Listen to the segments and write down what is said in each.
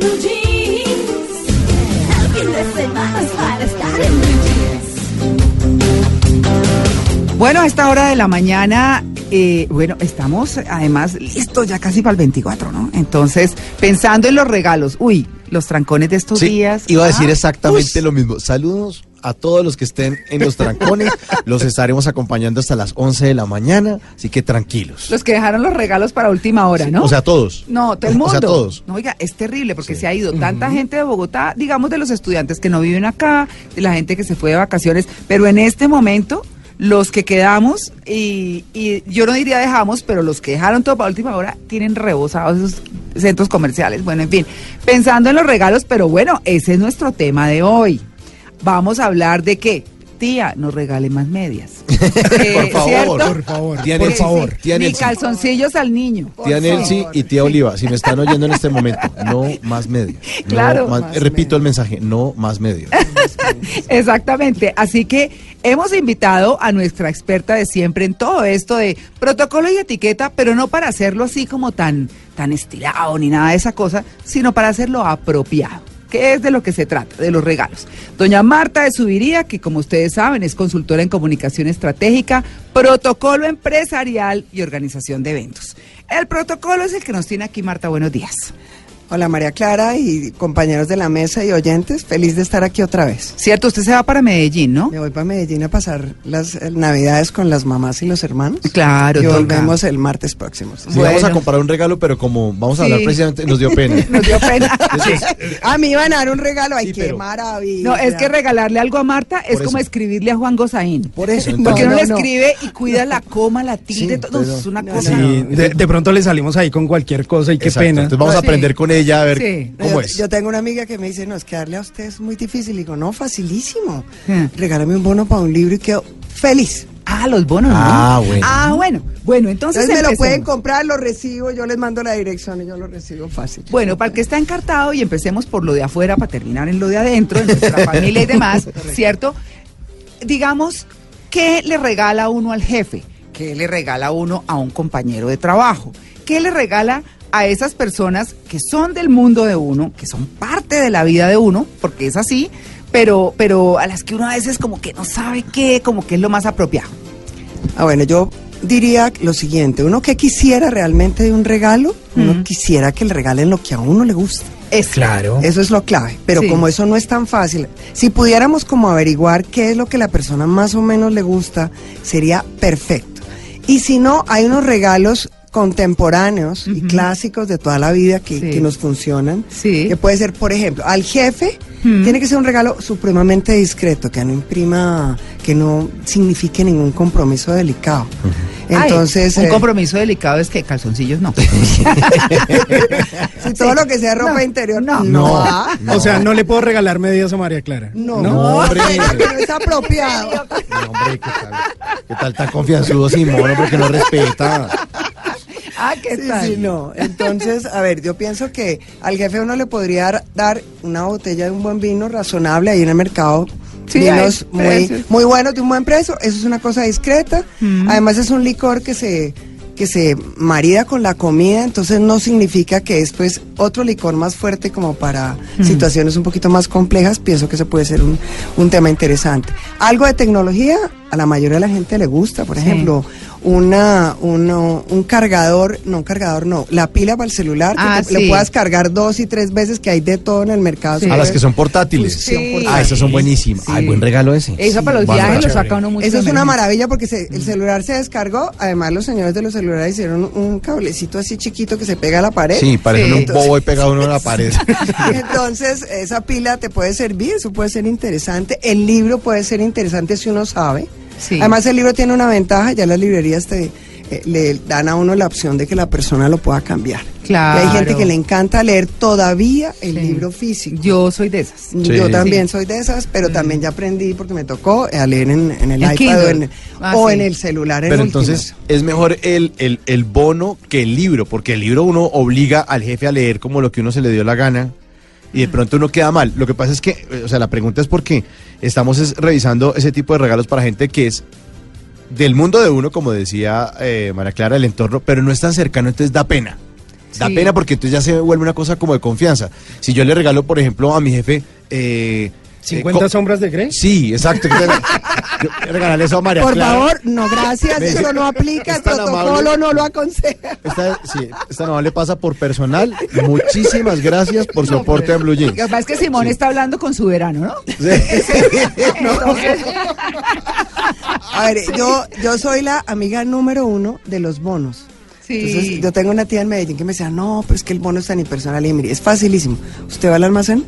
blue jeans. El fin de semana es para estar en blue jeans. Bueno, a esta hora de la mañana, eh, bueno, estamos además listos ya casi para el 24, ¿no? Entonces, pensando en los regalos, uy, los trancones de estos Sí, días. iba a decir exactamente lo mismo. Saludos a todos los que estén en los trancones. los estaremos acompañando hasta las 11 de la mañana, así que tranquilos. Los que dejaron los regalos para última hora, ¿no? O sea, todos. No, todo el mundo. O sea, todos. No, oiga, es terrible porque Sí. se ha ido tanta gente de Bogotá, digamos de los estudiantes que no viven acá, de la gente que se fue de vacaciones, pero en este momento los que quedamos y, y yo no diría dejamos, pero los que dejaron todo para última hora tienen rebosados esos centros comerciales. Bueno, en fin, pensando en los regalos, pero bueno, ese es nuestro tema de hoy. Vamos a hablar de qué. Tía, nos regale más medias. Eh, Por favor, ¿cierto? Por favor, Tía por favor. Tía Ni calzoncillos al niño. tía Nelcy y tía Oliva, si me están oyendo en este momento, no más medios. No Claro. más- Más repito el mensaje, no más medios. Exactamente. Así que hemos invitado a nuestra experta de siempre en todo esto de protocolo y etiqueta, pero no para hacerlo así como tan, tan estilado ni nada de esa cosa, sino para hacerlo apropiado. Que es de lo que se trata, de los regalos. Doña Marta de Subiría, que como ustedes saben es consultora en comunicación estratégica, protocolo empresarial y organización de eventos. El protocolo es el que nos tiene aquí Marta. Buenos días. Hola María Clara y compañeros de la mesa y oyentes, feliz de estar aquí otra vez. Cierto, usted se va para Medellín, ¿no? Me voy para Medellín a pasar las eh, navidades con las mamás y los hermanos. Claro, Y toca. volvemos el martes próximo. Sí, Bueno. vamos a comprar un regalo, pero como vamos a hablar Sí. precisamente, nos dio pena. Nos dio pena. A mí van a dar un regalo, ay, Sí, qué pero- maravilla. No, es que regalarle algo a Marta es Por como eso. escribirle a Juan Gozaín. Por eso, Porque uno no, le no. escribe y cuida la coma, la tilde, Sí, todo. pero- es una no, cosa. Sí, de, de pronto le salimos ahí con cualquier cosa y qué Exacto, pena. Entonces vamos a Sí. aprender con ella a ver Sí. cómo yo, es. yo tengo una amiga que me dice, no, es que darle a usted es muy difícil. Y digo, no, facilísimo. Hmm. Regálame un bono para un libro y quedo feliz. Ah, los bonos, ¿no? Ah, bueno. Ah, bueno. Bueno, entonces. Entonces me lo pueden comprar, lo recibo, yo les mando la dirección y yo lo recibo fácil. Bueno, para el que está encartado y empecemos por lo de afuera para terminar en lo de adentro, en nuestra familia y demás, ¿cierto? Digamos, ¿qué le regala uno al jefe? ¿Qué le regala uno a un compañero de trabajo? ¿Qué le regala a esas personas que son del mundo de uno, que son parte de la vida de uno, porque es así, pero, pero a las que uno a veces como que no sabe qué, como que es lo más apropiado? Ah, bueno, yo diría lo siguiente, uno que quisiera realmente de un regalo, uno quisiera que le regalen lo que a uno le gusta. Es Claro. Eso es lo clave, pero Sí. como eso no es tan fácil, si pudiéramos como averiguar qué es lo que la persona más o menos le gusta, sería perfecto. Y si no, hay unos regalos contemporáneos y clásicos de toda la vida que, Sí. que nos funcionan. Sí. Que puede ser, por ejemplo, al jefe tiene que ser un regalo supremamente discreto, que no imprima, que no signifique ningún compromiso delicado. Entonces, Ay, un eh, compromiso delicado es que calzoncillos no. si todo lo que sea ropa No, interior, no. no. O sea, no le puedo regalar medias a María Clara. No, No, no, hombre. no es apropiado. No, hombre, ¿qué tal? ¿Qué tal tan confianzudo Simón, porque no respeta? Ah, ¿qué Sí, tal? sí, no. Entonces, a ver, yo pienso que al jefe uno le podría dar- una botella de un buen vino razonable ahí en el mercado. Sí, vinos muy, muy buenos de un buen precio. Eso es una cosa discreta. Mm. Además es un licor que se que se marida con la comida, entonces no significa que es pues otro licor más fuerte como para Mm. situaciones un poquito más complejas, pienso que eso puede ser un, un tema interesante. Algo de tecnología, a la mayoría de la gente le gusta, por Sí. ejemplo, una, uno- un cargador, no un cargador, no, la pila para el celular, que Ah, te- le sí. puedas cargar dos y tres veces, que hay de todo en el mercado. Sí. A las que son portátiles. Ah, esas son buenísimas. Sí. Ay, buen regalo ese. Eso para los viajes lo saca uno mucho. Eso es una maravilla porque se- el celular se descargó. Además, los señores de los celulares hicieron un cablecito así chiquito que se pega a la pared. Sí, parece Sí. un bobo y pegado uno a la pared. Entonces, esa pila te puede servir, eso puede ser interesante. El libro puede ser interesante si uno sabe. Sí. Además, el libro tiene una ventaja, ya las librerías te eh, le dan a uno la opción de que la persona lo pueda cambiar. Claro. Y hay gente que le encanta leer todavía el Sí. libro físico. Yo soy de esas. Yo Sí. también Sí. soy de esas, pero también ya aprendí porque me tocó a leer en, en el En iPad o, en, Ah, o sí. en el celular. en Pero entonces es mejor el, el, el bono que el libro, porque el libro uno obliga al jefe a leer como lo que uno se le dio la gana y de pronto uno queda mal. Lo que pasa es que, eh, o sea, la pregunta es porque estamos es revisando ese tipo de regalos para gente que es del mundo de uno, como decía eh, María Clara, el entorno, pero no es tan cercano, entonces da pena. Da Sí. pena porque entonces ya se vuelve una cosa como de confianza. Si yo le regalo, por ejemplo, a mi jefe... Eh, 50 co- sombras de Grey. Sí, exacto. Yo regalarle eso a María Por Clara. favor, no, gracias, eso no aplica, el "Es tan protocolo amable". no lo aconseja. Esta, sí, esta no le pasa por personal. Muchísimas gracias por su aporte a Blue Lo Jeans. que pasa es que Simón Sí. está hablando con su verano, ¿no? Sí. Entonces, A ver, yo, yo soy la amiga número uno de los bonos. Entonces, sí. yo tengo una tía en Medellín que me decía, no, pero es que el bono es tan impersonal. Y mire, es facilísimo. Usted va al almacén,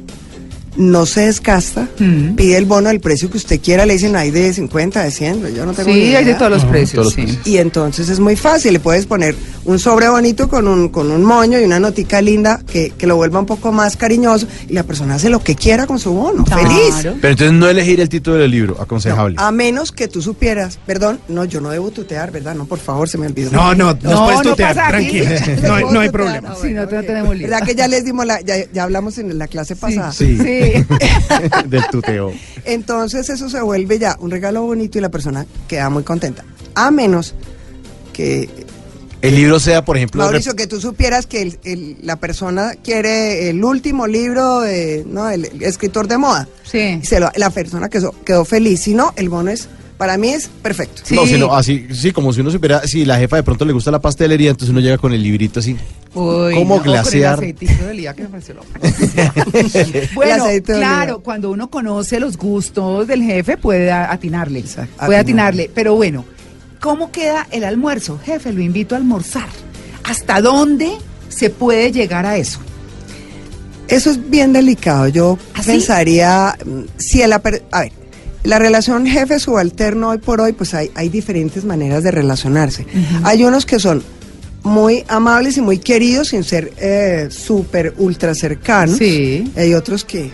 no se desgasta, Mm. pide el bono al precio que usted quiera, le dicen, hay de 50, de 100, yo no tengo ni Sí, hay de idea. todos los precios. todos los sí. precios. Y entonces es muy fácil, le puedes poner un sobre bonito con un, con un moño y una notica linda que, que lo vuelva un poco más cariñoso y la persona hace lo que quiera con su bono, Claro. feliz. Pero entonces no elegir el título del libro, aconsejable. A menos que tú supieras, perdón, no, yo no debo tutear, ¿verdad? No, por favor, se me olvidó. No, no, nos No, puedes no tutear, aquí. tranquila. No, hay- puedo no hay tutear, problema. ah, Sí, no, bueno, no ok. tenemos lío. ¿Verdad que ya les dimos la, ya, ya hablamos en la clase pasada? Sí. Sí. Del tuteo. Entonces eso se vuelve ya un regalo bonito y la persona queda muy contenta. A menos que, El libro sea, por ejemplo, Mauricio, que tú supieras que el- el- la persona quiere el último libro de, no, el, el escritor de moda. Sí. Y se lo- la persona quedó, quedó feliz. Si no, el bono es, para mí es perfecto. Sí. No, sino así, sí, como si uno supiera, si la jefa de pronto le gusta la pastelería, entonces uno llega con el librito así. Uy, ¿Cómo no, con el glasear? aceitito de oliva que me pareció loco. bueno, El claro, cuando uno conoce los gustos del jefe puede atinarle. Exacto, Puede atinarle. Pero bueno, ¿cómo queda el almuerzo? Jefe, lo invito a almorzar. ¿Hasta dónde se puede llegar a eso? Eso es bien delicado. Yo ¿Ah, sí? pensaría, mm, si per- a ver, la relación jefe subalterno hoy por hoy, pues hay, hay diferentes maneras de relacionarse. Hay unos que son muy amables y muy queridos sin ser eh, súper ultra cercanos. Sí. Hay otros que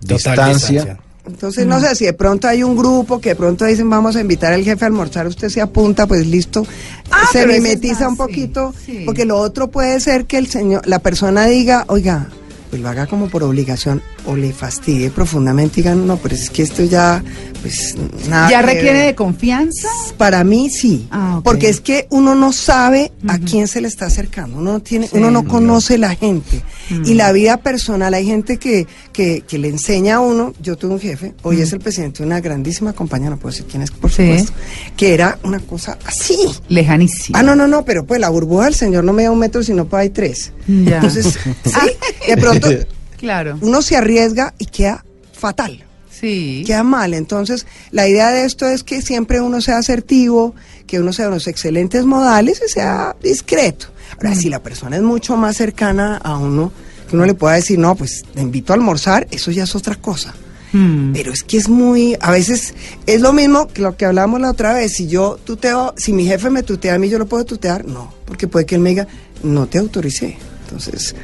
Distancia. entonces, no sé, si de pronto hay un grupo que de pronto dicen vamos a invitar al jefe a almorzar, usted se apunta, pues listo, Ah, se mimetiza un sí, poquito, sí. porque lo otro puede ser que el señor, la persona diga, oiga, pues lo haga como por obligación, o le fastidie profundamente y digan, no, pero es que esto ya, pues nada. ¿Ya requiere ver". de confianza? Para mí sí, Ah, porque es que uno no sabe a quién se le está acercando, uno no tiene, Sí. uno no conoce la gente y la vida personal. Hay gente que, que, que le enseña a uno. Yo tuve un jefe, hoy es el presidente de una grandísima compañía, no puedo decir quién es, por Sí. supuesto, que era una cosa así. Lejanísimo. Ah, no, no, no, pero pues la burbuja del señor no me da un metro, sino para ahí tres. Ya. Entonces, sí, de pronto Claro. uno se arriesga y queda fatal Sí. queda mal. Entonces, la idea de esto es que siempre uno sea asertivo, que uno sea unos excelentes modales y sea discreto. Ahora, si la persona es mucho más cercana a uno, que uno le pueda decir, no, pues te invito a almorzar, eso ya es otra cosa. Mm. Pero es que es muy, a veces es lo mismo que lo que hablamos la otra vez. Si yo tuteo, si mi jefe me tutea a mí, yo lo puedo tutear, no, porque puede que él me diga, no te autoricé. Entonces,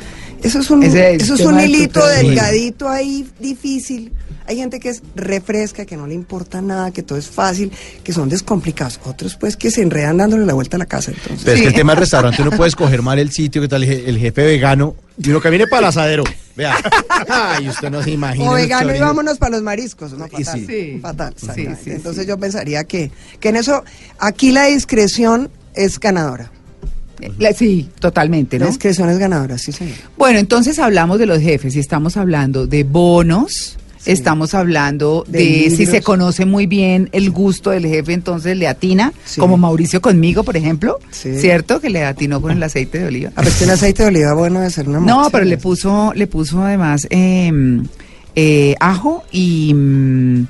eso es un, eso es un hilito delgadito ahí, difícil. Hay gente que es refresca, que no le importa nada, que todo es fácil, que son descomplicados. Otros, pues, que se enredan dándole la vuelta a la casa. Entonces, Pero es que el tema del restaurante uno puede escoger mal el sitio, que tal el je- el jefe vegano, y uno camine para el asadero. Vea. Ay, usted no se imagina. o vegano y vámonos para los mariscos. No, Y fatal. sí. Sí. Fatal, Sí, exactamente. sí, Entonces sí. yo pensaría que, que en eso, aquí la discreción es ganadora. La- sí, totalmente, ¿no? es ganadora, sí, señor. Bueno, entonces hablamos de los jefes y estamos hablando de bonos, estamos hablando De de, si se conoce muy bien el gusto del jefe, entonces le atina, Sí. como Mauricio conmigo, por ejemplo, Sí. ¿cierto? Que le atinó con el aceite de oliva. A ver, que el aceite de oliva bueno de ser una No, pero le puso, le puso además eh, eh, ajo y mm,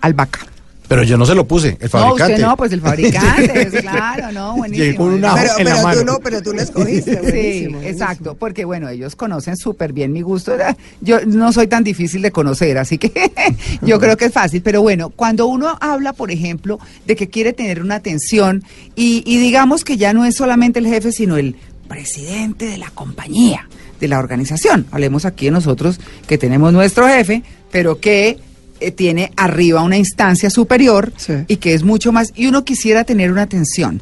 albahaca. Pero yo no se lo puse, el No, fabricante. usted no, pues el fabricante, es claro, no, buenísimo. Con un ajo Pero, en la pero tú mano. lo, pero tú lo escogiste. Sí, buenísimo, buenísimo. exacto, porque bueno, ellos conocen súper bien mi gusto. Yo no soy tan difícil de conocer, así que yo creo que es fácil. Pero bueno, cuando uno habla, por ejemplo, de que quiere tener una atención y, y digamos que ya no es solamente el jefe, sino el presidente de la compañía, de la organización. Hablemos aquí de nosotros que tenemos nuestro jefe, pero que eh, tiene arriba una instancia superior Sí. y que es mucho más, y uno quisiera tener una atención.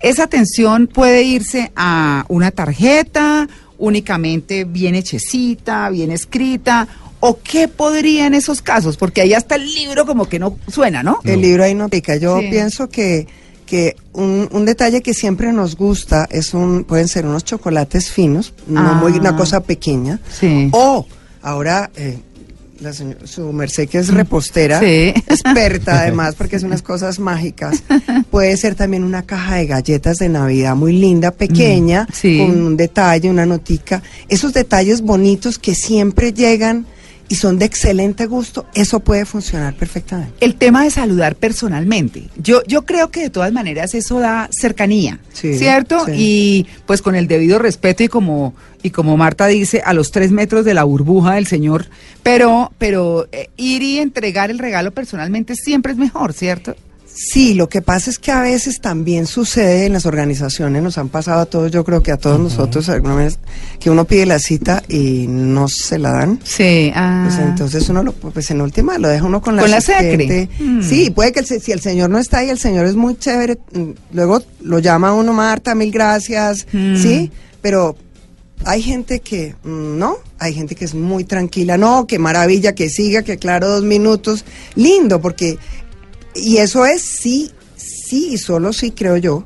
Esa atención puede irse a una tarjeta únicamente bien hechecita, bien escrita, o qué podría en esos casos, porque ahí hasta el libro como que no suena, ¿no? El libro ahí no pica. Yo Sí. pienso que, que un, un detalle que siempre nos gusta es un, pueden ser unos chocolates finos, no muy una Ah. cosa pequeña. Sí. O ahora eh, la seño- su merced que es repostera, Sí. experta además porque es unas cosas mágicas. Puede ser también una caja de galletas de Navidad muy linda, pequeña, Mm, sí. con un detalle, una notica. Esos detalles bonitos que siempre llegan y son de excelente gusto, eso puede funcionar perfectamente. El tema de saludar personalmente. Yo, yo creo que de todas maneras eso da cercanía, Sí, ¿cierto? sí. Y pues con el debido respeto y como, y como Marta dice, a los tres metros de la burbuja del Señor, pero, pero eh, ir y entregar el regalo personalmente siempre es mejor, ¿cierto? Sí, lo que pasa es que a veces también sucede en las organizaciones, nos han pasado a todos, yo creo que a todos nosotros alguna vez, que uno pide la cita y no se la dan. Sí, ah. Pues entonces uno lo, pues en última lo deja uno con la Con la secre. Mm. Sí, puede que el si el señor no está ahí, el señor es muy chévere, mm, luego lo llama uno Marta, mil gracias, Mm. sí, pero hay gente que mm, no, hay gente que es muy tranquila, no, qué maravilla, que siga, que claro, dos minutos, lindo, porque, y eso es sí, sí, y solo sí creo yo,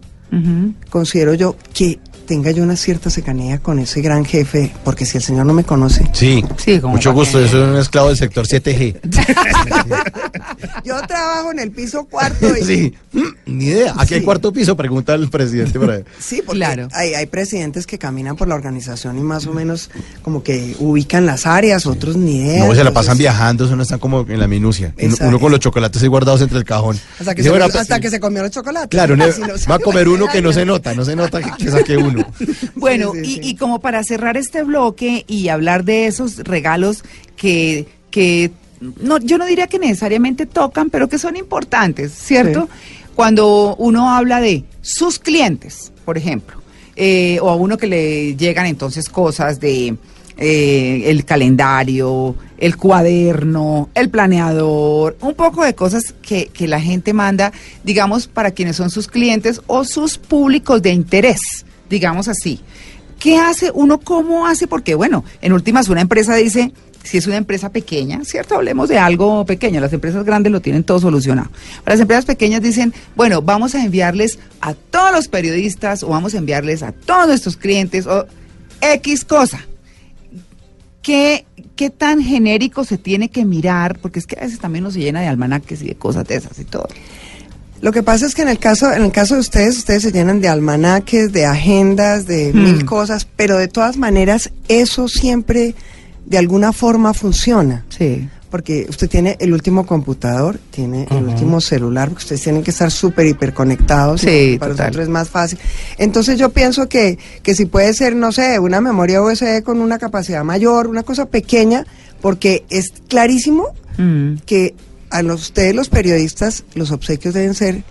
considero yo que tenga yo una cierta cercanía con ese gran jefe, porque si el señor no me conoce, Sí, Sí, mucho gusto. que- Yo soy un esclavo del sector 7G. yo trabajo en el piso cuarto y Sí, Mm, ni idea. Aquí hay Sí. cuarto piso, pregunta al presidente por ahí. Sí, porque Claro. hay, hay presidentes que caminan por la organización y más o menos como que ubican las áreas, otros ni idea. No, se la entonces, pasan viajando, eso no está como en la minucia. Uno, Exacto. uno con los chocolates ahí guardados entre el cajón. Hasta que, Dice, se, bueno, hasta pues, que se comió los chocolates. Claro, no va a comer uno que no se nota, no se nota que, que saque uno. Bueno, Sí, sí, y, y como para cerrar este bloque y hablar de esos regalos que, que no, yo no diría que necesariamente tocan, pero que son importantes, ¿cierto? Cuando uno habla de sus clientes, por ejemplo, eh, o a uno que le llegan entonces cosas de eh, el calendario, el cuaderno, el planeador, un poco de cosas que, que la gente manda, digamos, para quienes son sus clientes o sus públicos de interés, digamos así. ¿Qué hace uno? ¿Cómo hace? Porque, bueno, en últimas una empresa dice, si es una empresa pequeña, ¿cierto? Hablemos de algo pequeño, las empresas grandes lo tienen todo solucionado. Las empresas pequeñas dicen, bueno, vamos a enviarles a todos los periodistas o vamos a enviarles a todos nuestros clientes o X cosa. ¿Qué, ¿Qué tan genérico se tiene que mirar? Porque es que a veces también nos llena de almanaques y de cosas de esas y todo. Lo que pasa es que en el caso, en el caso de ustedes, ustedes se llenan de almanaques, de agendas, de Hmm. mil cosas, pero de todas maneras eso siempre de alguna forma funciona. Sí. Porque usted tiene el último computador, tiene el último celular, porque ustedes tienen que estar súper hiperconectados. y Sí, para total. nosotros es más fácil. Entonces yo pienso que, que si puede ser, no sé, una memoria USB con una capacidad mayor, una cosa pequeña, porque es clarísimo Mm. que a los, ustedes los periodistas los obsequios deben ser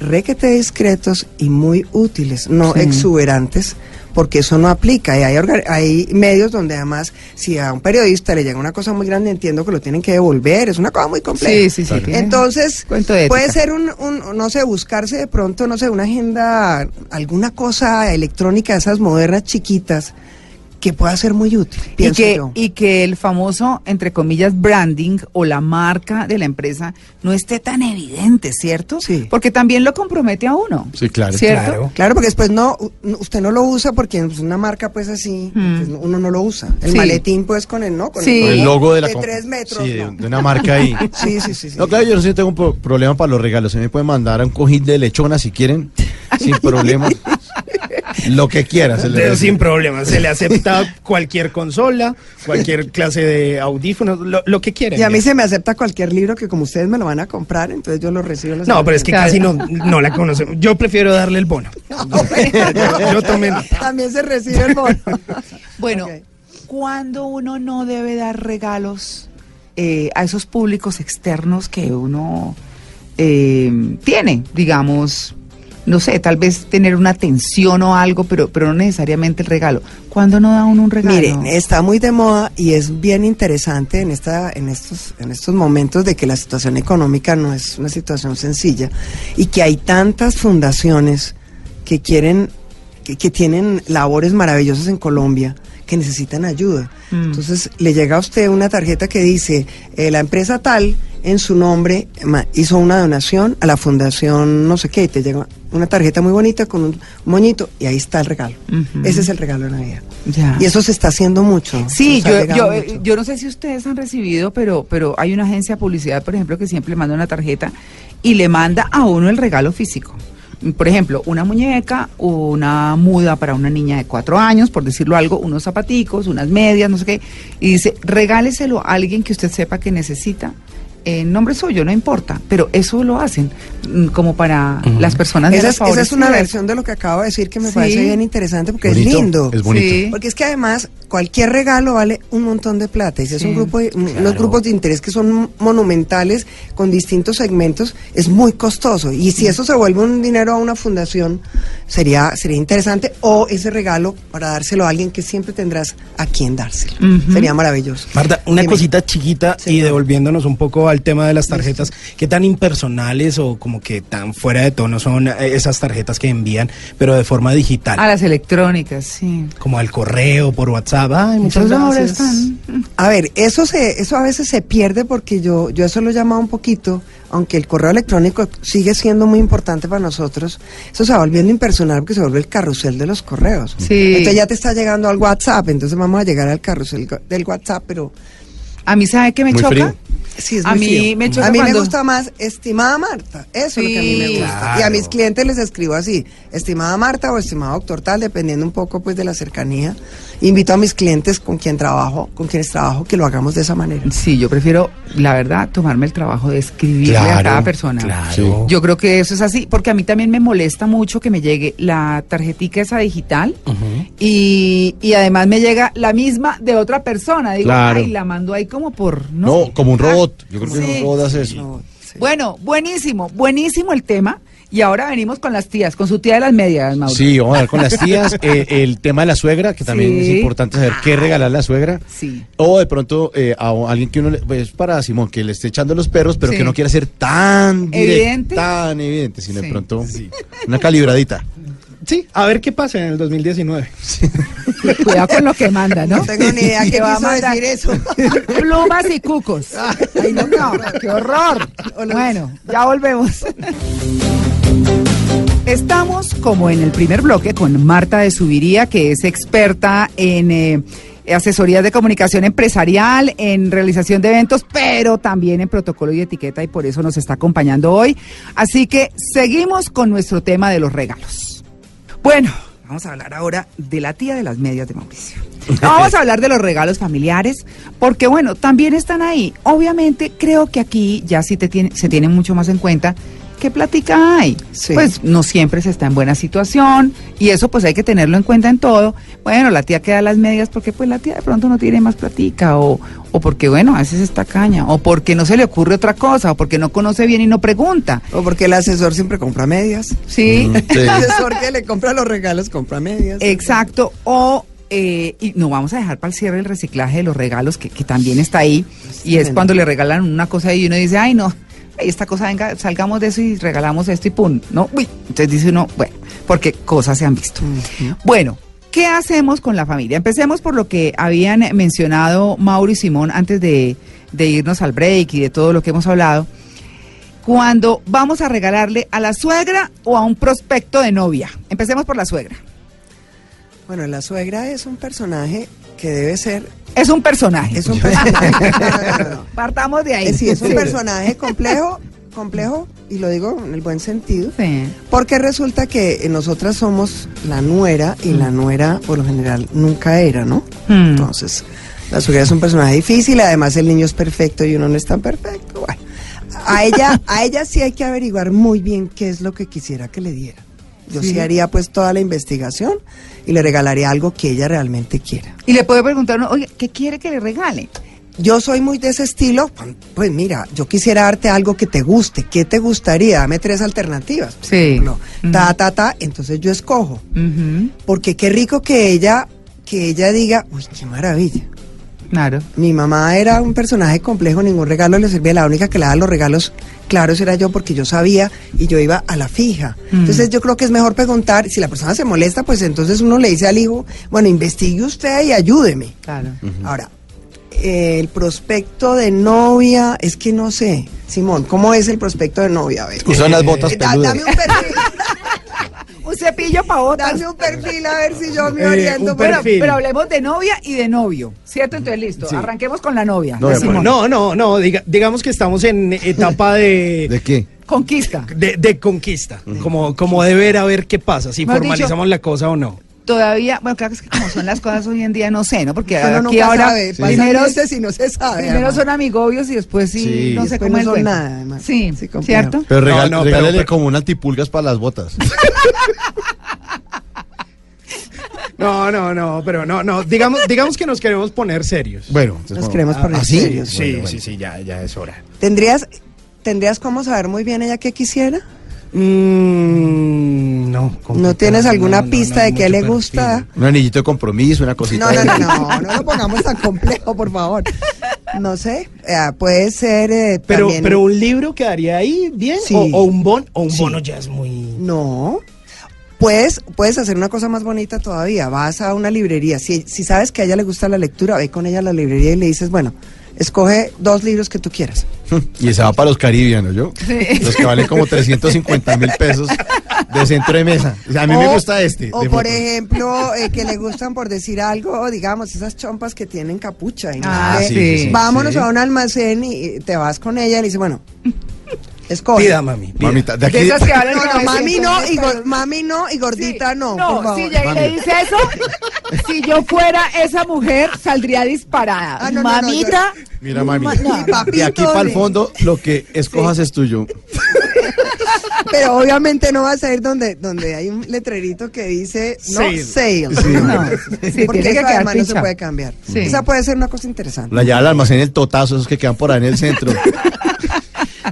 requete discretos y muy útiles, no Sí. exuberantes, porque eso no aplica. Y hay, hay medios donde además, si a un periodista le llega una cosa muy grande, entiendo que lo tienen que devolver, es una cosa muy compleja. Sí, sí, sí. tiene Entonces, puede ser un, un, no sé, buscarse de pronto, no sé, una agenda, alguna cosa electrónica de esas modernas chiquitas que pueda ser muy útil, y que, yo. y que el famoso, entre comillas, branding o la marca de la empresa no esté tan evidente, ¿cierto? Sí. Porque también lo compromete a uno. Sí, claro. ¿Cierto? Claro. Claro, porque después no, usted no lo usa porque es una marca pues así, Mm. pues, uno no lo usa. El Sí. maletín pues con el, ¿no? Con Sí. El logo de la de tres metros. Sí, de, ¿no? de una marca ahí. Sí, sí, sí. sí. No, claro, yo no sé si tengo un pro- problema para los regalos. Se me pueden mandar a un cojín de lechona si quieren, sin problema. Lo que quieras. se le sin problema, se le acepta cualquier consola, cualquier clase de audífonos, lo, lo que quieran. Y a mí ya. se me acepta cualquier libro que como ustedes me lo van a comprar, entonces yo lo recibo. la No, pero es que casi no, no la conocemos. Yo prefiero darle el bono. yo, yo tomé nota. También se recibe el bono. Bueno, Ok. ¿cuándo uno no debe dar regalos eh, a esos públicos externos que uno eh, tiene? Digamos, no sé, tal vez tener una atención o algo, pero, pero no necesariamente el regalo. ¿Cuándo no da uno un regalo? Miren, está muy de moda y es bien interesante en esta, en estos, en estos momentos de que la situación económica no es una situación sencilla y que hay tantas fundaciones que quieren, que, que tienen labores maravillosas en Colombia, que necesitan ayuda. Mm. Entonces le llega a usted una tarjeta que dice, eh, la empresa tal en su nombre hizo una donación a la fundación no sé qué, y te llega una tarjeta muy bonita con un moñito y ahí está el regalo. Ese es el regalo de Navidad. Ya. Y eso se está haciendo mucho. Sí, yo, yo, mucho. yo no sé si ustedes han recibido, pero, pero hay una agencia de publicidad, por ejemplo, que siempre manda una tarjeta y le manda a uno el regalo físico. Por ejemplo, una muñeca, una muda para una niña de cuatro años, por decirlo algo, unos zapaticos, unas medias, no sé qué, y dice, regáleselo a alguien que usted sepa que necesita. En nombre suyo, no importa, pero eso lo hacen mm, como para las personas Esa menos es, esa es una versión de lo que acabo de decir que me Sí. parece bien interesante porque Bonito, es lindo. es bonito. Sí. Porque es que además cualquier regalo vale un montón de plata. Y si es Sí, un grupo de, unos claro. grupos de interés que son monumentales con distintos segmentos, es muy costoso. Y si eso se vuelve un dinero a una fundación, sería, sería interesante. O ese regalo para dárselo a alguien que siempre tendrás a quien dárselo. Sería maravilloso. Marta, una Dime. cosita chiquita y devolviéndonos un poco al tema de las tarjetas, ¿qué tan impersonales o como que tan fuera de tono son eh, esas tarjetas que envían, pero de forma digital? A las electrónicas, sí. Como al correo, por WhatsApp. Ay, muchas gracias. están... A ver, eso se, eso a veces se pierde porque yo, yo eso lo he llamado un poquito, aunque el correo electrónico sigue siendo muy importante para nosotros, eso se va volviendo impersonal porque se vuelve el carrusel de los correos. Sí. Entonces ya te está llegando al WhatsApp, entonces vamos a llegar al carrusel del WhatsApp, pero A mí, ¿sabe qué me Muy choca? frío. Sí es A muy mí frío. me choca A mí me gusta más, estimada Marta, eso es lo que a mí me gusta. Claro. Y a mis clientes les escribo así, estimada Marta o estimado doctor tal, dependiendo un poco pues de la cercanía. Invito a mis clientes con quien trabajo, con quienes trabajo, que lo hagamos de esa manera. Sí, yo prefiero, la verdad, tomarme el trabajo de escribirle a cada persona. claro. Yo creo que eso es así, porque a mí también me molesta mucho que me llegue la tarjetica esa digital Ujú. y, y además me llega la misma de otra persona. Digo, Claro. ay, la mando ahí como por... No, No, sé. como un Ah, robot. Yo creo que sí. un robot hace eso. No, sí. Bueno, buenísimo, buenísimo el tema. Y ahora venimos con las tías, con su tía de las medias, Mauro. Sí, vamos a ver con las tías. eh, el tema de la suegra, que también Sí. es importante saber qué regalar a la suegra. Sí. O de pronto eh, a alguien que uno le, pues para Simón, que le esté echando los perros, pero Sí. que no quiera ser tan directo, Evidente. tan evidente, sino Sí. de pronto una calibradita. Sí, a ver qué pasa en el 2019. Cuidado con lo que manda, ¿no? No tengo ni idea Que qué va a decir eso. Plumas y cucos. Ay, no, no, qué horror. Bueno, ya volvemos. Estamos como en el primer bloque con Marta de Subiría, que es experta en eh, asesorías de comunicación empresarial, en realización de eventos, pero también en protocolo y etiqueta y por eso nos está acompañando hoy. Así que seguimos con nuestro tema de los regalos. Bueno, vamos a hablar ahora de la tía de las medias de Mauricio. Vamos a hablar de los regalos familiares, porque bueno, también están ahí. Obviamente, creo que aquí ya sí te tiene, se tiene mucho más en cuenta qué plática hay. Sí. Pues no siempre se está en buena situación y eso pues hay que tenerlo en cuenta en todo. Bueno, la tía queda las medias porque pues la tía de pronto no tiene más platica o, o porque bueno, a veces está caña o porque no se le ocurre otra cosa o porque no conoce bien y no pregunta. O porque el asesor siempre compra medias. Sí. Mm, sí. El asesor que le compra los regalos compra medias. Exacto, o eh, y no vamos a dejar para el cierre el reciclaje de los regalos, que, que también está ahí, y es cuando le regalan una cosa y uno dice, ay no, esta cosa, venga, salgamos de eso y regalamos esto y pum, no, uy, entonces dice uno, bueno, porque cosas se han visto. Bueno, ¿qué hacemos con la familia? Empecemos por lo que habían mencionado Mauro y Simón antes de, de irnos al break y de todo lo que hemos hablado. Cuando vamos a regalarle a la suegra o a un prospecto de novia. Empecemos por la suegra. Bueno, la suegra es un personaje que debe ser. Es un personaje. Es un personaje. no, no, no. Partamos de ahí. Sí, es un personaje complejo, complejo, y lo digo en el buen sentido. Sí. Porque resulta que nosotras somos la nuera y la nuera por lo general nunca era, ¿no? Mm. Entonces, la suegra es un personaje difícil, además el niño es perfecto y uno no es tan perfecto. Bueno, a ella, a ella sí hay que averiguar muy bien qué es lo que quisiera que le diera. Yo sí, Sí. haría pues toda la investigación y le regalaría algo que ella realmente quiera. Y le puede preguntar, oye, ¿qué quiere que le regale? Yo soy muy de ese estilo, pues mira, yo quisiera darte algo que te guste, ¿qué te gustaría? Dame tres alternativas. por Sí. ejemplo. Ta, ta, ta, entonces yo escojo. Porque qué rico que ella, que ella diga, uy, qué maravilla. Claro. Mi mamá era un personaje complejo, ningún regalo le servía, la única que le daba los regalos claros era yo porque yo sabía y yo iba a la fija. Mm. Entonces yo creo que es mejor preguntar, si la persona se molesta, pues entonces uno le dice al hijo, bueno, investigue usted y ayúdeme. Claro. Ahora, eh, el prospecto de novia, es que no sé, Simón, ¿cómo es el prospecto de novia? A ver. Usan las botas Eh, da- peludas. dame un perfil, Un cepillo para botas. dame un perfil a ver si yo me Eh, oriento. Bueno, perfil. pero hablemos de novia y de novio, ¿cierto? Entonces, listo, arranquemos con la novia. No, no, no, diga- digamos que estamos en etapa de... ¿De qué? Conquista. De, de conquista, como, como de ver a ver qué pasa, si formalizamos la cosa o no. Todavía, bueno, claro que es que como son las cosas hoy en día, no sé, ¿no? Porque Uno aquí nunca ahora sabe, pasan primero, y no se sabe. primero además. son amigobios y después sí, Sí. no sé cómo es nada, además. Sí, Sí. ¿cierto? Pero No, regal- no, pero- regálele pero- como un antipulgas para las botas. No, no, no, pero no, no, digamos, digamos que nos queremos poner serios. Bueno, entonces, Nos queremos poner ¿Ah, sí? serios. Sí, Bueno, bueno. sí, sí, ya, ya es hora. ¿Tendrías, ¿Tendrías cómo saber muy bien ella qué quisiera? Mm, no. ¿No tienes alguna no, pista no, de qué le perfil. gusta? Un anillito de compromiso, una cosita. No, no, no, no, no lo pongamos tan complejo, por favor. No sé, eh, puede ser eh, Pero, también- pero un libro quedaría ahí bien Sí. o, o un bon o un Sí. bono ya es muy No. Puedes, puedes hacer una cosa más bonita todavía. Vas a una librería. Si, si sabes que a ella le gusta la lectura, ve con ella a la librería y le dices, bueno, escoge dos libros que tú quieras. Y ese va para los caribianos, ¿yo? Los que valen como 350 mil pesos de centro de mesa. O sea, a mí me gusta este. O por foto. ejemplo, eh, que le gustan por decir algo, digamos, esas chompas que tienen capucha. Y no Ah, sí, sí, Vámonos sí. a un almacén y y te vas con ella y le dices, bueno, escoge. Pida, mami. pida. Mamita, de aquí. De esas que valen No, no, 900 mami no, y, mami no, y gordita no, por No, favor. si llega y le dice eso, si yo fuera esa mujer, saldría disparada. Ah, no, no, no, Mamita. Mira, mami. De aquí para el fondo, lo que escojas es tuyo. Pero obviamente no vas a ir donde, donde hay un letrerito que dice no Sale. sale. No, sí, Porque que además no se puede cambiar. Sí. Esa puede ser una cosa interesante. La llave al almacén, el totazo, esos que quedan por ahí en el centro.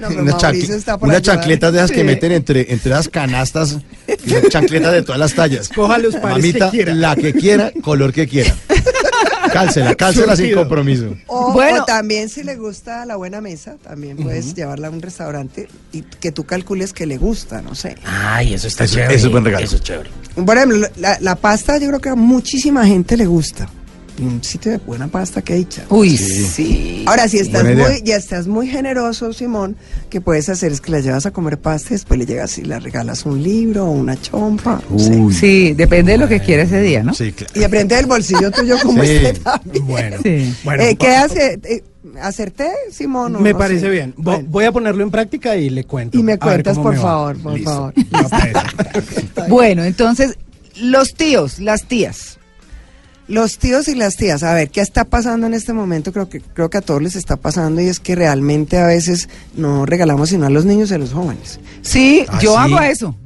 No, pero Unas chancletas de esas que meten entre, entre las canastas, chancletas de todas las tallas. Coja los pares Mamita, que quiera. la que quiera, color que quiera. Cálcela, cálcela sin compromiso. O, Bueno. o también si le gusta la buena mesa, también puedes llevarla a un restaurante y que tú calcules que le gusta, no sé. Ay, eso está Eso- chévere. eso es buen regalo. Eso es chévere. Por ejemplo, la, la pasta yo creo que a muchísima gente le gusta. Un sitio de buena pasta que dicha. Uy, Sí. sí. Ahora, si estás Buena idea. muy, ya estás muy generoso, Simón, que puedes hacer es que la llevas a comer pasta y después le llegas y le regalas un libro o una chompa. Uy. Sí, depende de lo que quiera ese día, ¿no? Sí, claro. Y aprende del bolsillo tuyo como Sí. este también. Bueno, Sí. bueno. Eh, ¿Qué hace? Eh, ¿Hacerte, Simón? Me no parece sé? bien. Bueno. Voy a ponerlo en práctica y le cuento. Y me cuentas, por favor, por Listo. favor. Pues. Bueno, entonces, los tíos, las tías. Los tíos y las tías, a ver, ¿qué está pasando en este momento? Creo que, creo que a todos les está pasando y es que realmente a veces no regalamos sino a los niños y a los jóvenes. Sí, Ah, yo sí. hago eso.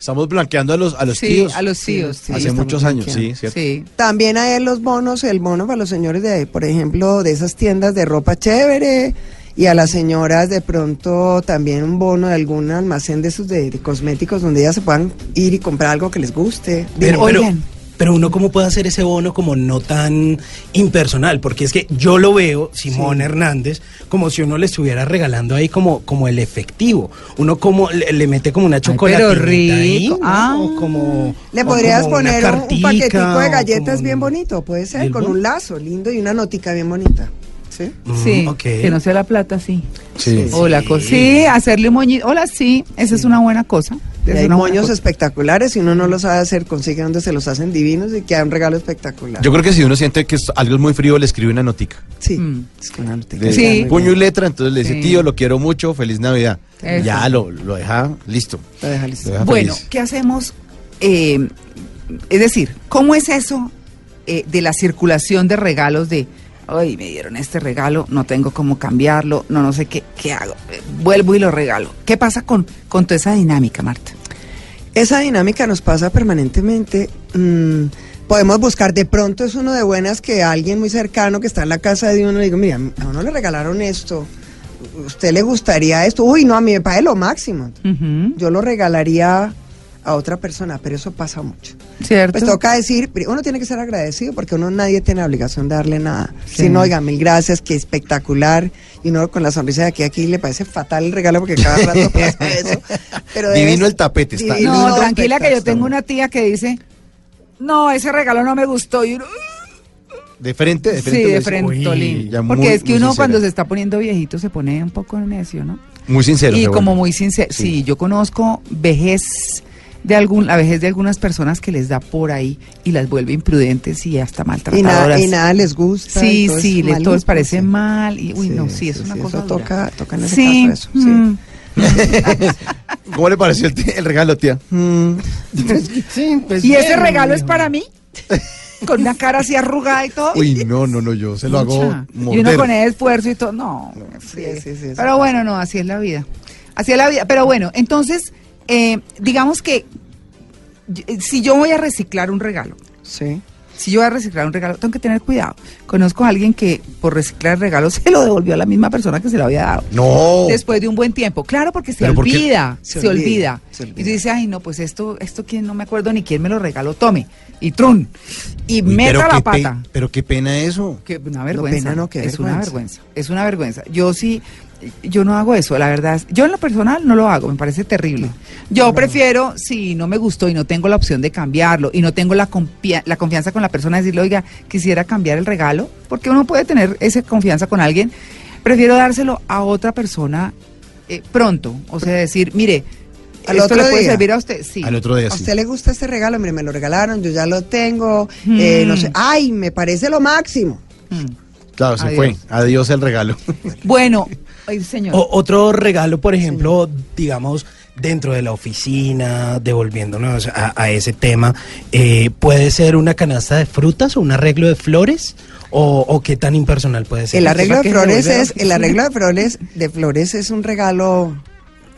Estamos blanqueando a los, a los sí, tíos. a los tíos. sí. Hace muchos años, sí. ¿cierto? Sí. También hay los bonos, el bono para los señores de, por ejemplo, de esas tiendas de ropa chévere y a las señoras de pronto también un bono de algún almacén de esos de, de cosméticos donde ellas se puedan ir y comprar algo que les guste. Pero, pero, Oigan. Pero uno cómo puede hacer ese bono como no tan impersonal, porque es que yo lo veo, Simón Sí. Hernández, como si uno le estuviera regalando ahí como, como el efectivo. Uno como le, le mete como una pero chocolatina ahí, rico. ¿no? Ah. O como Le o podrías como una poner un- paquetico de galletas bien bonito, puede ser, ¿Del con bono? un lazo lindo y una notica bien bonita. ¿Sí? Mm, Sí, que no sea la plata, sí. Sí. Hola, co- sí, hacerle un moñito. Hola, sí, esa es una buena cosa. Y hay moños espectaculares, si uno no los sabe hacer, consigue donde se los hacen divinos y queda un regalo espectacular. Yo creo que si uno siente que es- algo es muy frío, le escribe una notica. sí, Mm. es que una notica De Sí. puño y letra, entonces le dice, Sí. tío, lo quiero mucho, feliz Navidad. Eso. Ya lo, lo deja listo. Lo deja listo. Lo deja Bueno, feliz. ¿qué hacemos? Eh, es decir, ¿cómo es eso eh, de la circulación de regalos de, ay, me dieron este regalo, no tengo cómo cambiarlo, no, no sé qué, qué hago? Eh, vuelvo y lo regalo. ¿Qué pasa con, con toda esa dinámica, Marta? Esa dinámica nos pasa permanentemente. mm, podemos buscar, de pronto es uno de buenas que alguien muy cercano que está en la casa de uno le digo, mira, a uno le regalaron esto, ¿usted le gustaría esto? Uy, no, a mí me parece lo máximo. Yo lo regalaría a otra persona, pero eso pasa mucho. ¿Cierto? Pues toca decir, uno tiene que ser agradecido porque uno nadie tiene la obligación de darle nada. Sí. Si no, oiga, mil gracias, qué espectacular. Y uno con la sonrisa de aquí a aquí le parece fatal el regalo porque cada rato pasa eso. Pero Divino debes- el tapete, está- divino, no, tranquila que yo tengo una tía que dice, no, ese regalo no me gustó. Y uno, De frente, de frente. sí, de frente, Uy, Porque muy- es que uno sincera. cuando se está poniendo viejito se pone un poco necio, ¿no? Muy sincero. y como muy sincero, sí. Sí. yo conozco vejez de algún, la vejez de algunas personas que les da por ahí y las vuelve imprudentes y hasta Y, maltratadoras. nada, y nada les gusta. Sí, y todo es sí, les, todo les parece sí. mal y uy, no, sí, es una sí, cosa Eso dura. toca, toca en ese Sí, caso eso. Sí. mm. ¿Cómo le pareció el, el regalo, tía? Mm. Sí, pues ¿Y ese regalo es para mí? Con una cara así arrugada y todo. Uy, no, no, no, yo se lo hago Pucha. Y uno morder. con el esfuerzo y todo. No, me sí, sí, sí, Pero bueno, no, así es la vida. Así es la vida. Pero bueno, entonces, eh, digamos que y- si yo voy a reciclar un regalo, Sí. si yo voy a reciclar un regalo, tengo que tener cuidado. Conozco a alguien que por reciclar el regalo se lo devolvió a la misma persona que se lo había dado. No. Después de un buen tiempo. Claro, porque se olvida, se, Se olvida. olvida, se olvida. Y tú dices, ay, no, pues esto, esto quién no me acuerdo ni quién me lo regaló, tome. Y trun. Y Uy, meta pero la pe- pena pero qué pena eso. que una vergüenza. pena no, qué es una vergüenza. Es una vergüenza. Yo sí, yo no hago eso, la verdad. Yo en lo personal no lo hago, me parece terrible. Yo prefiero, si no me gustó y no tengo la opción de cambiarlo y no tengo la, confia- la confianza con la persona, decirle, oiga, quisiera cambiar el regalo, porque uno puede tener esa confianza con alguien, prefiero dárselo a otra persona eh, pronto. O sea, decir, mire, Al esto otro le puede día. servir a usted. Sí. Al otro día ¿A sí. usted le gusta este regalo? Mire, me lo regalaron, yo ya lo tengo. eh, Mm. no sé. Ay, me parece lo máximo. Mm. Claro, se Adiós. fue. Adiós el regalo. Bueno, ay, señor. O- otro regalo, por ejemplo, digamos, dentro de la oficina, devolviéndonos a, a ese tema, eh, ¿puede ser una canasta de frutas o un arreglo de flores? ¿O, o qué tan impersonal puede ser? El arreglo ¿Para de flores es, el arreglo de flores, de flores es un regalo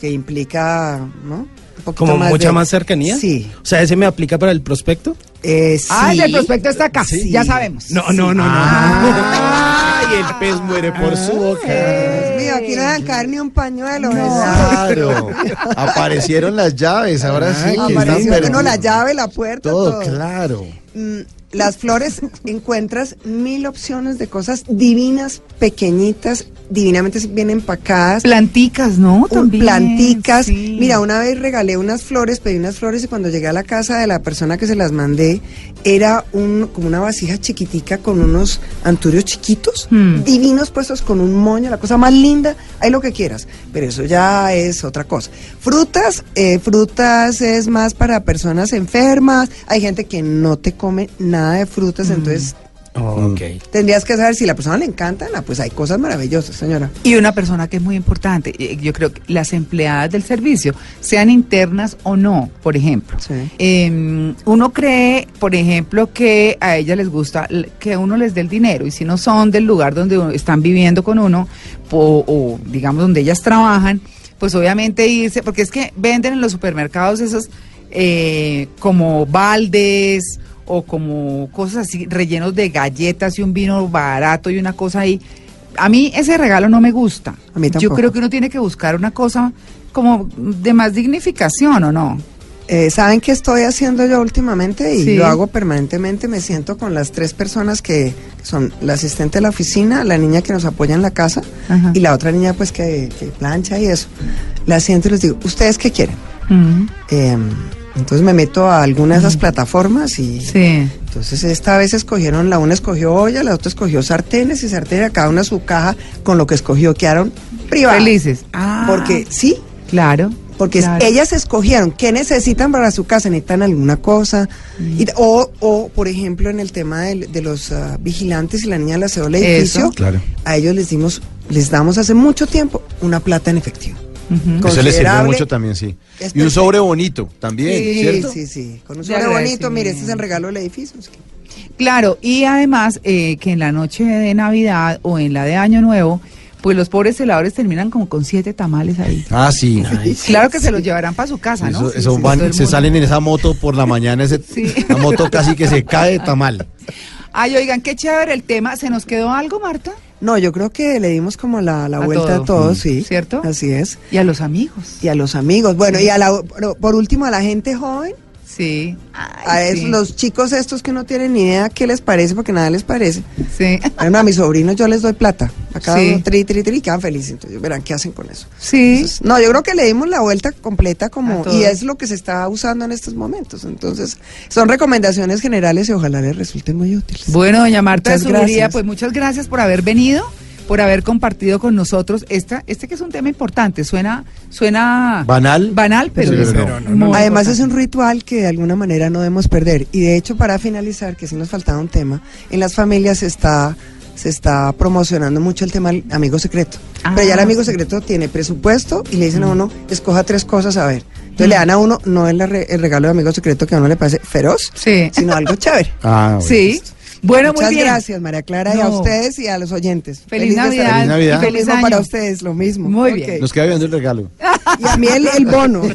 que implica, ¿no? Un poquito ¿Como mucha de- más cercanía? Sí. O sea, ¿ese me aplica para el prospecto? Eh, sí. Ah, el prospecto está acá, Sí. ya sabemos. No, no, no, no. Ay, el pez muere por su boca. Dios mío, aquí no dejan caer ni un pañuelo. ¿verdad? Claro. Aparecieron las llaves, ahora sí. que están Apareció, no, la llave, la puerta, Todo, todo. claro. Mm, Las flores encuentras mil opciones de cosas divinas, pequeñitas, divinamente bien empacadas. Planticas, ¿no? También. planticas. sí. Mira, una vez regalé unas flores, pedí unas flores y cuando llegué a la casa de la persona que se las mandé, era un, como una vasija chiquitica con unos anturios chiquitos, Hmm. divinos puestos con un moño, la cosa más linda, hay lo que quieras, pero eso ya es otra cosa. Frutas, eh, frutas es más para personas enfermas, hay gente que no te come nada de frutas, entonces Tendrías que saber si la persona le encanta, pues hay cosas maravillosas, señora. Y una persona que es muy importante, eh, yo creo que las empleadas del servicio, sean internas o no, por ejemplo. Sí. Eh, uno cree, por ejemplo, que a ellas les gusta que uno les dé el dinero y si no son del lugar donde uno- están viviendo con uno po- o digamos donde ellas trabajan, pues obviamente irse, porque es que venden en los supermercados esos eh, como baldes o como cosas así rellenos de galletas y un vino barato y una cosa ahí. A mí ese regalo no me gusta. A mí Yo creo que uno tiene que buscar una cosa como de más dignificación, ¿o no? Eh, ¿Saben qué estoy haciendo yo últimamente? Y Sí. lo hago permanentemente. Me siento con las tres personas que son la asistente de la oficina, la niña que nos apoya en la casa Ajá. y la otra niña pues que, que plancha y eso. La siento y les digo, ¿ustedes qué quieren? Mm, Eh, entonces me meto a alguna de esas plataformas y Sí. entonces esta vez escogieron, la una escogió olla, la otra escogió sartenes y sartenes, cada una su caja con lo que escogió, quedaron privadas. Felices. Ah, Porque sí, Claro. porque claro. ellas escogieron qué necesitan para su casa, necesitan alguna cosa. Mm. Y- o, o, por ejemplo, en el tema de, los ah, vigilantes y la niña del aseo del edificio, Eso. Claro. a ellos les dimos, les damos hace mucho tiempo una plata en efectivo. Ujú. Eso le sirve Considerable. mucho también, sí. Y un sobre bonito también, sí, ¿cierto? sí, sí. Con un sobre bonito, mire, este es el regalo del edificio. es que- Claro, y además eh, que en la noche de Navidad o en la de Año Nuevo, pues los pobres celadores terminan como con siete tamales ahí. Ah, sí. Claro que se los llevarán para su casa, ¿no? Eso, eso Sí, van- se salen en esa moto por la mañana, ese, Sí. la moto casi que se cae de tamal. Ay, oigan, qué chévere el tema. ¿Se nos quedó algo, Marta? No, yo creo que le dimos como la, la A vuelta todo. a todos, Mm. sí. ¿Cierto? Así es. Y a los amigos. Y a los amigos. Bueno, y a la, por último a la gente joven, Sí. a sí. los chicos estos que no tienen ni idea qué les parece, porque nada les parece. Sí. Ejemplo, a mis sobrinos yo les doy plata. A cada Sí. uno tri, tri, tri, y quedan felices. Entonces verán qué hacen con eso. Sí. Entonces, no, yo creo que le dimos la vuelta completa como y es lo que se está usando en estos momentos. Entonces, son recomendaciones generales y ojalá les resulten muy útiles. Bueno, doña Marta de Muchas gracias. pues muchas gracias por haber venido, por haber compartido con nosotros esta, este que es un tema importante. Suena, suena Banal. banal, pero, Sí, es pero no, muy Además es un ritual que de alguna manera no debemos perder. Y de hecho, para finalizar, que si nos faltaba un tema, en las familias se está, se está promocionando mucho el tema del amigo secreto. Ah, Pero ya el amigo sí. secreto tiene presupuesto y le dicen a uno, escoja tres cosas a ver. Entonces le dan a uno, no el, re- el regalo de amigo secreto que a uno le parece feroz, Sí. sino algo chévere. Ah, bueno. Sí. Bueno, Muchas muy bien. gracias, María Clara, y a No. ustedes y a los oyentes. Feliz, estar Navidad. Feliz Navidad. y Lo feliz mismo año. para ustedes, lo mismo. Muy Ok. bien. Nos queda viendo el regalo. Y a mí el, el bono.